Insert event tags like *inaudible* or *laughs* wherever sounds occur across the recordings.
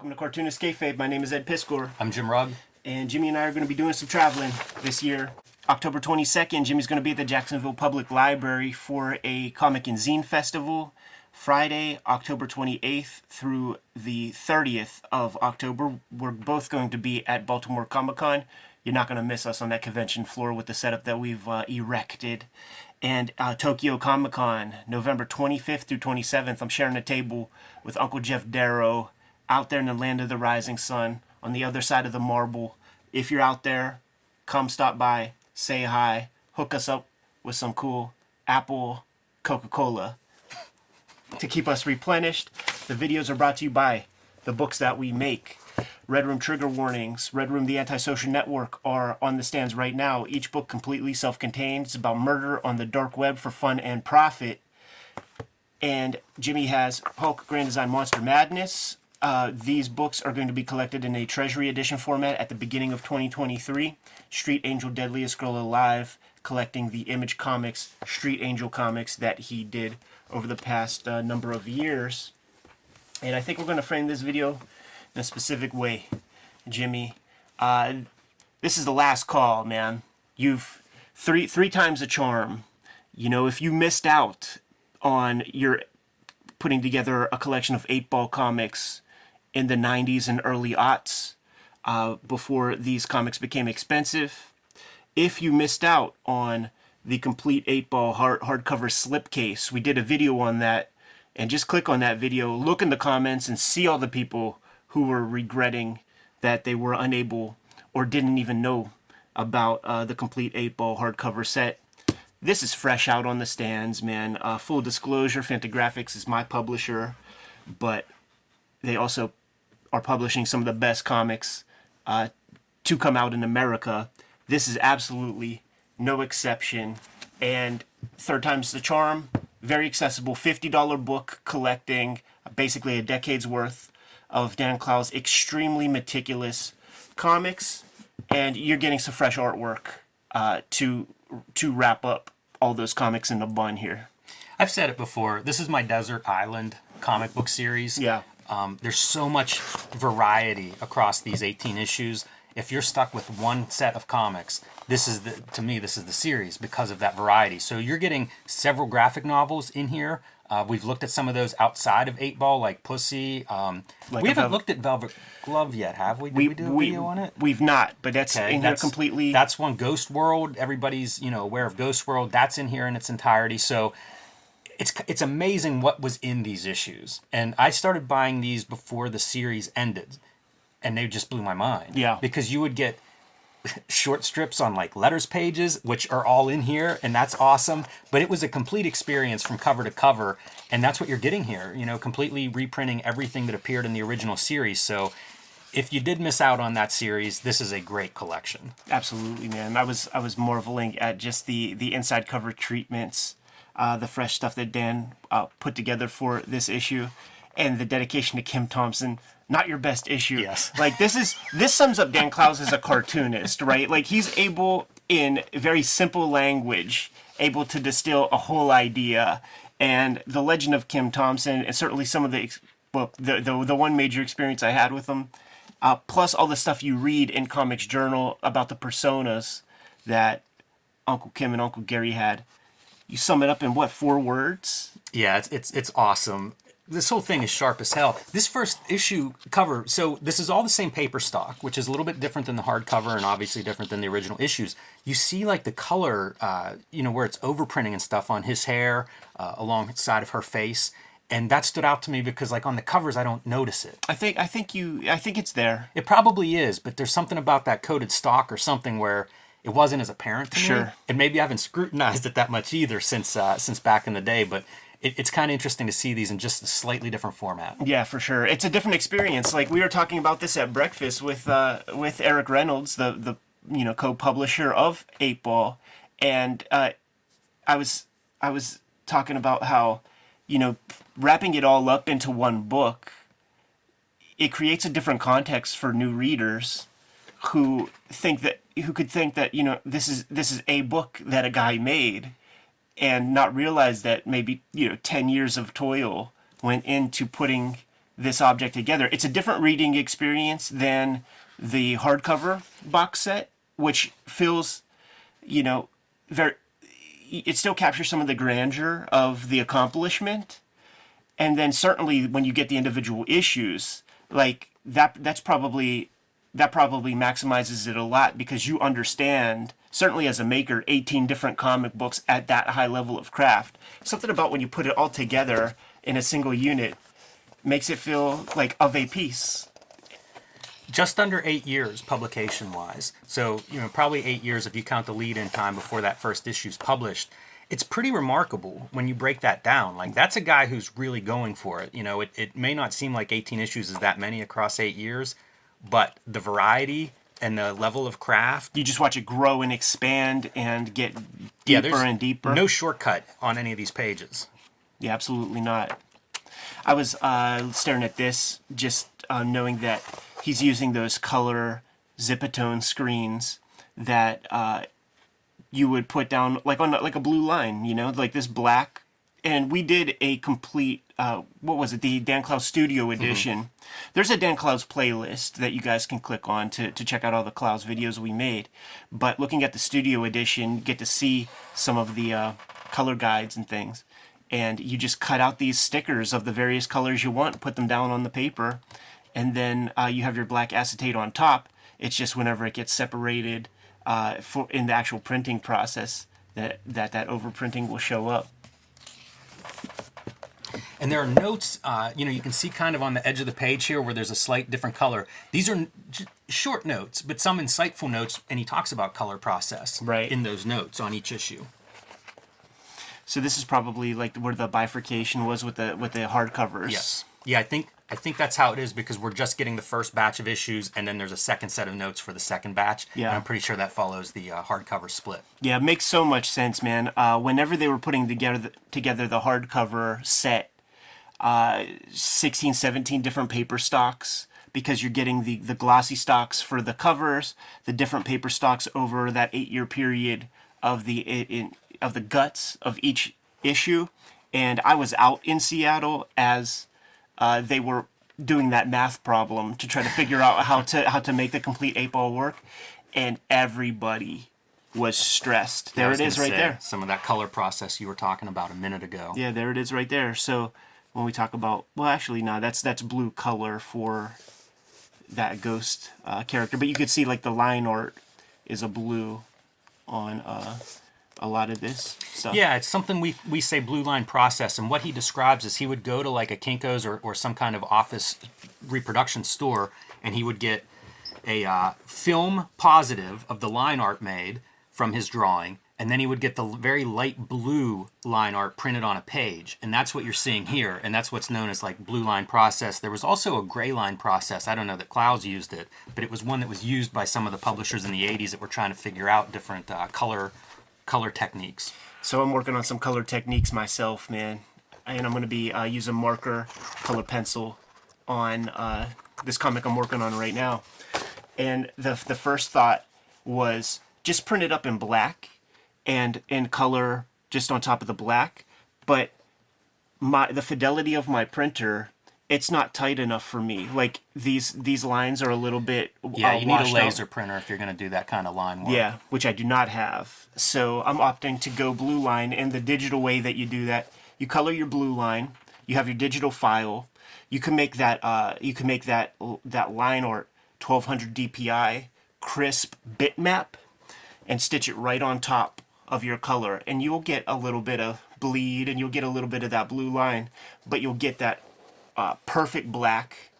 Welcome to Cartoonist Kayfabe. My name is Ed Piskor, I'm Jim Rugg. and Jimmy and I are going to be doing some traveling this year. October 22nd, Jimmy's going to be at the Jacksonville Public Library for a comic and zine festival. Friday, October 28th through the 30th of October, we're both going to be at Baltimore Comic Con. You're not going to miss us on that convention floor with the setup that we've uh, erected. And uh, Tokyo Comic Con, November 25th through 27th. I'm sharing a table with Uncle Geof Darrow out there in the land of the rising sun on the other side of the marble. If you're out there, come stop by, say hi, hook us up with some cool Apple Coca Cola to keep us replenished. The videos are brought to you by the books that we make. Red Room Trigger Warnings, Red Room The Antisocial Network are on the stands right now. Each book completely self contained. It's about murder on the dark web for fun and profit. And Jimmy has Hulk Grand Design Monster Madness. Uh, these books are going to be collected in a Treasury Edition format at the beginning of 2023. Street Angel Deadliest Girl Alive, collecting the Image Comics, Street Angel comics that he did over the past uh, number of years. And I think we're going to frame this video in a specific way, Jimmy. Uh, this is the last call, man. You've three three times a charm. You know, if you missed out on your putting together a collection of Eightball comics in the 90s and early aughts uh, before these comics became expensive, if you missed out on the complete Eightball hard hardcover slipcase, we did a video on that. And just click on that video, look in the comments, and see all the people who were regretting that they were unable or didn't even know about uh, the complete Eightball hardcover set. This is fresh out on the stands, man. Uh, full disclosure, Fantagraphics is my publisher, but they also are publishing some of the best comics uh, to come out in America. This is absolutely no exception. And third time's the charm. Very accessible, $50 book collecting basically a decade's worth of Dan Clowes' extremely meticulous comics. And you're getting some fresh artwork uh, to to wrap up all those comics in a bun here. I've said it before. This is my desert island comic book series. Yeah. Um, there's so much variety across these 18 issues. If you're stuck with one set of comics, this is the to me this is the series because of that variety. So you're getting several graphic novels in here. Uh, we've looked at some of those outside of Eightball, like Pussey. Um, Like we haven't Velvet- looked at Velvet Glove yet, have we? Did we, do a video on it? We've not, but that's Okay, in that's- completely. That's one Ghost World. Everybody's you know aware of Ghost World. That's in here in its entirety. So it's it's amazing what was in these issues. And I started buying these before the series ended, and they just blew my mind. Yeah. because you would get *laughs* short strips on like letters pages, which are all in here, and that's awesome. But it was a complete experience from cover to cover, and that's what you're getting here. You know, completely reprinting everything that appeared in the original series. So. If you did miss out on that series, this is a great collection. Absolutely, man. I was I was marveling at just the the inside cover treatments, uh, the fresh stuff that Dan uh, put together for this issue, and the dedication to Kim Thompson. Not your best issue. Yes. *laughs* Like this is this sums up Dan Clowes as a cartoonist, right? Like he's able in very simple language, able to distill a whole idea, and the legend of Kim Thompson, and certainly some of the well, the the, the one major experience I had with him uh, plus all the stuff you read in Comics Journal about the personas that Uncle Kim and Uncle Gary had. You sum it up in what four words? Yeah, it's it's it's awesome. This whole thing is sharp as hell. This first issue cover, so this is all the same paper stock, which is a little bit different than the hardcover and obviously different than the original issues. You see like the color, uh, you know, where it's overprinting and stuff on his hair, uh, alongside of her face, and that stood out to me because like on the covers I don't notice it. I think I think you I think it's there. It probably is, but there's something about that coated stock or something where it wasn't as apparent to me. Sure. And maybe I haven't scrutinized it that much either since uh, since back in the day. But it, it's kind of interesting to see these in just a slightly different format. Yeah, for sure. It's a different experience. Like we were talking about this at breakfast with uh, with Eric Reynolds, the the you know co-publisher of Eightball, and uh, I was I was talking about how you know wrapping it all up into one book. It creates a different context for new readers who think that who could think that you know this is this is a book that a guy made and not realize that maybe you know 10 years of toil went into putting this object together. It's a different reading experience than the hardcover box set, which feels, you know, very. It still captures some of the grandeur of the accomplishment, and then certainly when you get the individual issues, like that, that's probably that probably maximizes it a lot because you understand certainly as a maker 18 different comic books at that high level of craft. Something about when you put it all together in a single unit makes it feel like of a piece. Just under eight years publication wise so you know probably eight years if you count the lead in time before that first issue is published. It's pretty remarkable when you break that down. Like that's a guy who's really going for it. You know it, it may not seem like 18 issues is that many across eight years but the variety and the level of craft you just watch it grow and expand and get deeper there's and deeper no shortcut on any of these pages Yeah, absolutely not. I was uh, staring at this, just uh, knowing that he's using those color Zipatone screens that uh, you would put down like on like a blue line, you know, like this black. And we did a complete, uh, what was it, the Dan Clowes Studio Edition. There's a Dan Clowes playlist that you guys can click on to, to check out all the Clowes videos we made. But looking at the Studio Edition, you get to see some of the uh, color guides and things and you just cut out these stickers of the various colors you want, put them down on the paper, and then uh, you have your black acetate on top. It's just whenever it gets separated uh, for in the actual printing process that that that overprinting will show up. And there are notes, uh, you know, you can see kind of on the edge of the page here where there's a slight different color. These are j- short notes, but some insightful notes, and he talks about color process Right. in those notes on each issue. So this is probably like where the bifurcation was with the with the hardcovers. Yes. Yeah, I think I think that's how it is because we're just getting the first batch of issues, and then there's a second set of notes for the second batch. Yeah. And I'm pretty sure that follows the uh, hardcover split. Yeah, it makes so much sense, man. Uh, whenever they were putting together together the hardcover set, uh, 16, 17 different paper stocks, because you're getting the, the glossy stocks for the covers, the different paper stocks over that eight year period of the in, of the guts of each issue. And I was out in Seattle as uh, they were doing that math problem to try to figure out how to how to make the complete Eightball work, and everybody was stressed. There was it is, right say, there. Some of that color process you were talking about a minute ago. Yeah, there it is, right there. So when we talk about, well, actually, no, that's that's blue color for that ghost uh, character, but you could see like the line art is a blue on uh, a lot of this stuff. Yeah, it's something we, we say blue line process, and what he describes is he would go to like a Kinko's or, or some kind of office reproduction store, and he would get a uh, film positive of the line art made from his drawing, and then he would get the very light blue line art printed on a page, and that's what you're seeing here, and that's what's known as like blue line process. There was also a gray line process. I don't know that Clowes used it, but it was one that was used by some of the publishers in the 80s that were trying to figure out different uh, color color techniques. So I'm working on some color techniques myself, man, and I'm gonna be uh, using marker, color pencil on uh, this comic I'm working on right now. And the the first thought was just print it up in black and in color just on top of the black, but my the fidelity of my printer it's not tight enough for me like these these lines are a little bit Yeah, uh, you need a washed out. laser printer if you're going to do that kind of line work. Yeah, which I do not have. So I'm opting to go blue line. And the digital way that you do that, you color your blue line. You have your digital file. You can make that. Uh, you can make that that line or 1200 DPI crisp bitmap, and stitch it right on top of your color, and you'll get a little bit of bleed, and you'll get a little bit of that blue line, but you'll get that uh, perfect black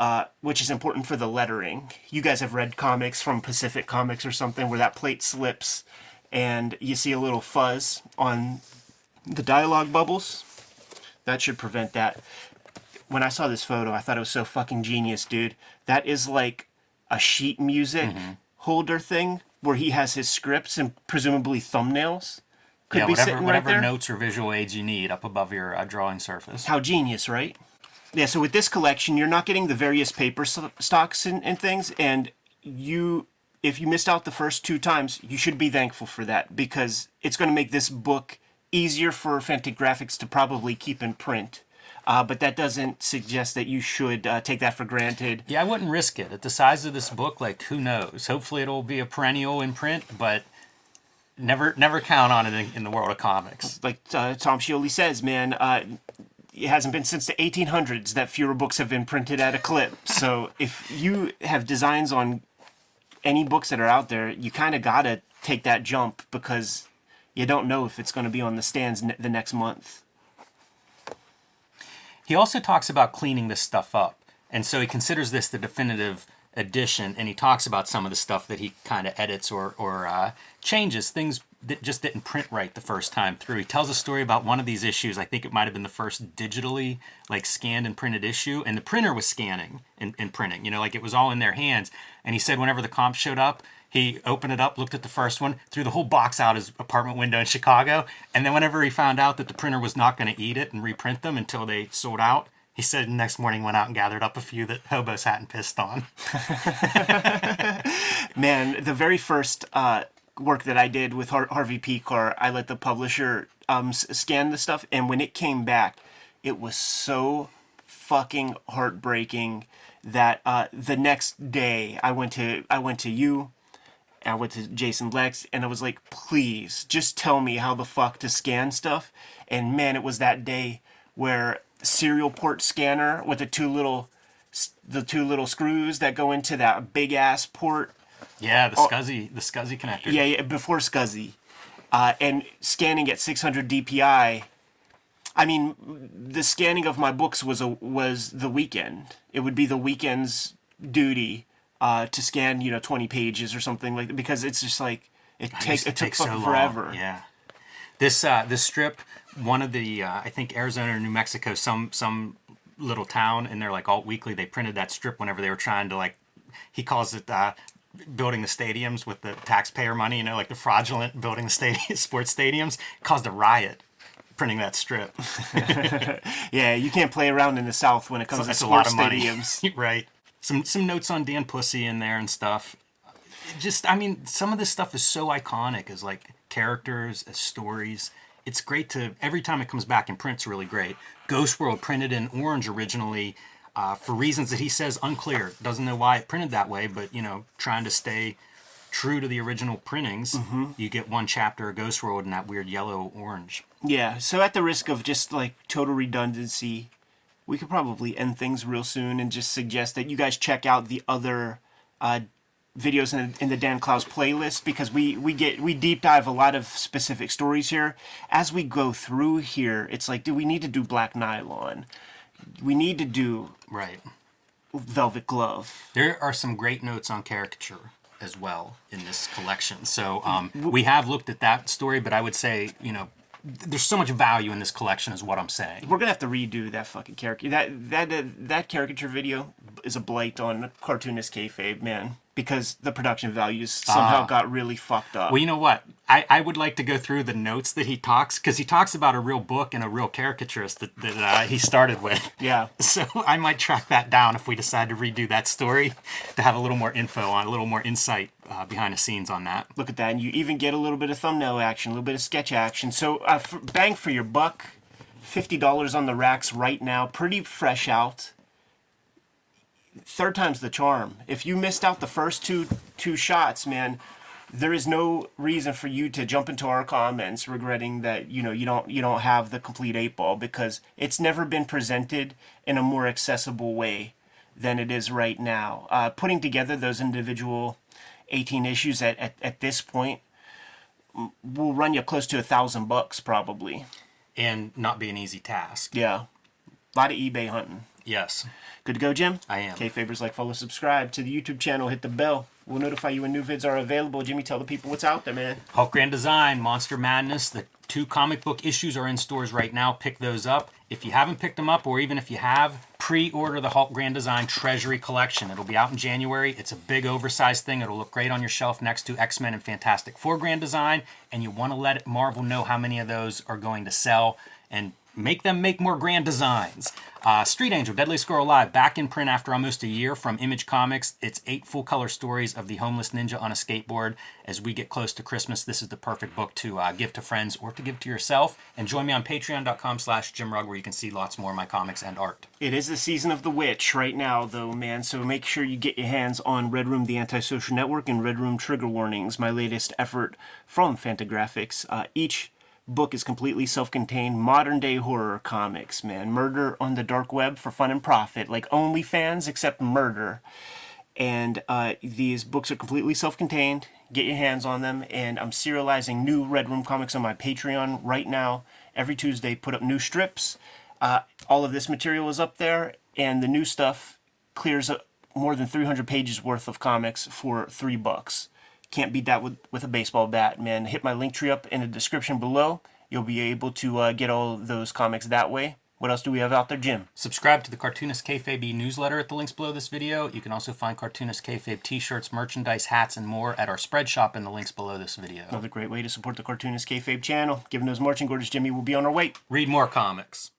uh, which is important for the lettering. You guys have read comics from Pacific Comics or something where that plate slips and you see a little fuzz on the dialogue bubbles. That should prevent that. When I saw this photo, I thought it was so fucking genius, dude. That is like a sheet music holder thing where he has his scripts and presumably thumbnails. Could yeah, be whatever, sitting whatever right there. notes or visual aids you need up above your uh, drawing surface. How genius, right? Yeah, so with this collection, you're not getting the various paper stocks and, and things, and you, if you missed out the first two times, you should be thankful for that because it's going to make this book easier for Fantagraphics to probably keep in print uh, but that doesn't suggest that you should uh, take that for granted. Yeah, I wouldn't risk it. At the size of this book, like who knows? Hopefully it'll be a perennial in print, but never never count on it in, in the world of comics. Like uh, Tom Scioli says, man, uh, it hasn't been since the 1800s that fewer books have been printed at a clip. *laughs* So if you have designs on any books that are out there, you kind of gotta take that jump because you don't know if it's going to be on the stands ne- the next month. He also talks about cleaning this stuff up. And so he considers this the definitive edition, and he talks about some of the stuff that he kind of edits or, or uh, changes, things that just didn't print right the first time through. He tells a story about one of these issues. I think it might have been the first digitally like scanned and printed issue, and the printer was scanning and, and printing. You know, like it was all in their hands. And he said whenever the comp showed up, he opened it up, looked at the first one, threw the whole box out his apartment window in Chicago, and then whenever he found out that the printer was not going to eat it and reprint them until they sold out, he said next morning went out and gathered up a few that hobos hadn't pissed on. *laughs* *laughs* Man, the very first uh, work that I did with Har- Harvey Pekar, I let the publisher um, s- scan the stuff, and when it came back, it was so fucking heartbreaking that uh, the next day I went to I went to you, I went to Jason Lex, and I was like, please, just tell me how the fuck to scan stuff. And man, it was that day where serial port scanner with the two little the two little screws that go into that big ass port Yeah, the SCSI, the SCSI connector. Oh. yeah, yeah before SCSI, uh, and scanning at 600 DPI. I mean, the scanning of my books was a was the weekend. It would be the weekend's duty uh, to scan, you know, 20 pages or something like that because it's just like it It takes it took so fucking long. forever. Yeah. This uh, this strip, one of the uh, I think Arizona or New Mexico, some some little town, and they're like all weekly. They printed that strip whenever they were trying to like, he calls it uh, building the stadiums with the taxpayer money. You know, like the fraudulent building the stadium, *laughs* sports stadiums caused a riot. Printing that strip, *laughs* Yeah, you can't play around in the South when it comes to a lot sports of money, stadiums. *laughs* right? Some some notes on Dan Pussey in there and stuff. Just, I mean, some of this stuff is so iconic as like characters, as stories. It's great to every time it comes back in print's really great. Ghost World printed in orange originally uh, for reasons that he says unclear. Doesn't know why it printed that way, but you know, trying to stay true to the original printings, you get one chapter of Ghost World in that weird yellow orange. Yeah, so at the risk of just like total redundancy, we could probably end things real soon and just suggest that you guys check out the other uh, videos in the, in the Dan Clowes playlist because we we get we deep dive a lot of specific stories here. As we go through here, it's like, do we need to do Black Nylon? We need to do Right. Velvet Glove. There are some great notes on caricature as well in this collection. So um, we have looked at that story, but I would say, you know, there's so much value in this collection, is what I'm saying. We're gonna have to redo that fucking character. That that uh, that caricature video is a blight on cartoonist kayfabe, man. Because the production values somehow Ah. got really fucked up. Well, you know what? I, I would like to go through the notes that he talks because he talks about a real book and a real caricaturist that, that uh, he started with. *laughs* yeah. So I might track that down if we decide to redo that story to have a little more info on, a little more insight uh, behind the scenes on that. Look at that, and you even get a little bit of thumbnail action, a little bit of sketch action. So, uh, for, bang for your buck, fifty dollars on the racks right now, pretty fresh out. Third time's the charm. If you missed out the first two two shots, man, there is no reason for you to jump into our comments regretting that you know you don't you don't have the complete Eightball because it's never been presented in a more accessible way than it is right now. Uh, putting together those individual 18 issues at, at, at this point will run you close to a thousand bucks probably. And not be an easy task. Yeah. A lot of eBay hunting. Yes. Good to go, Jim? I am. Okay, favors like, follow, subscribe to the YouTube channel, hit the bell. We'll notify you when new vids are available. Jimmy, tell the people what's out there, man. Hulk Grand Design, Monster Madness, the two comic book issues are in stores right now. Pick those up. If you haven't picked them up, or even if you have, pre order the Hulk Grand Design Treasury Collection. It'll be out in January. It's a big, oversized thing. It'll look great on your shelf next to X Men and Fantastic Four Grand Design. And you want to let Marvel know how many of those are going to sell and make them make more grand designs. Uh, Street Angel, Deadliest Girl Alive, back in print after almost a year from Image Comics. It's eight full color stories of the homeless ninja on a skateboard. As we get close to Christmas, this is the perfect book to uh, give to friends or to give to yourself. And join me on patreon.com slash jimrugg where you can see lots more of my comics and art. It is the season of the witch right now, though, man. So make sure you get your hands on Red Room, the Antisocial Network, and Red Room Trigger Warnings, my latest effort from Fantagraphics. Uh, each book is completely self-contained modern day horror comics man. Murder on the dark web for fun and profit like OnlyFans except murder. And uh, these books are completely self-contained. Get your hands on them. And i'm serializing new red room comics on my patreon right now. Every tuesday put up new strips. Uh, all of this material is up there. And the new stuff clears up more than 300 pages worth of comics for three bucks can't beat that with, with a baseball bat, man. Hit my link tree up in the description below. You'll be able to uh, get all those comics that way. What else do we have out there, Jim? Subscribe to the Cartoonist Kayfabe newsletter at the links below this video. You can also find Cartoonist Kayfabe t-shirts, merchandise, hats, and more at our spread shop in the links below this video. Another great way to support the Cartoonist Kayfabe channel. Given those marching orders, Jimmy will be on our way. Read more comics.